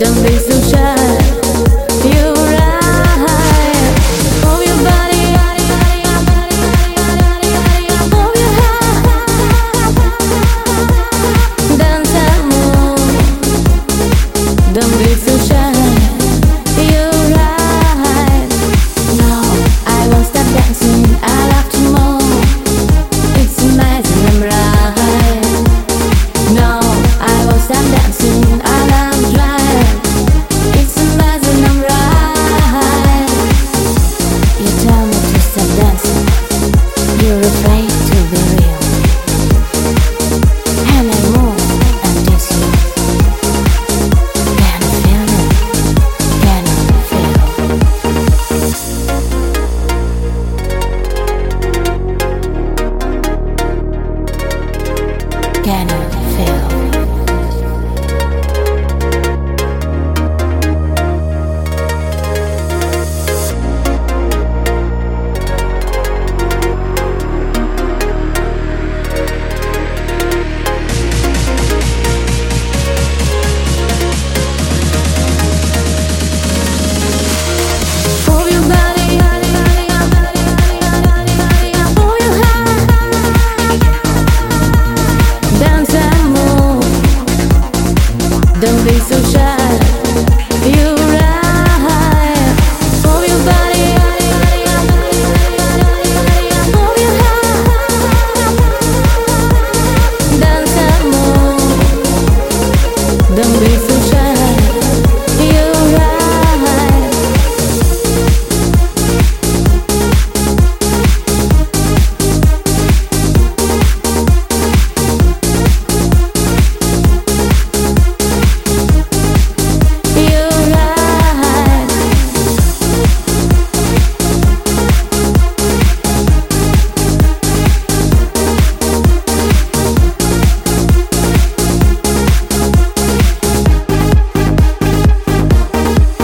Don't be so shy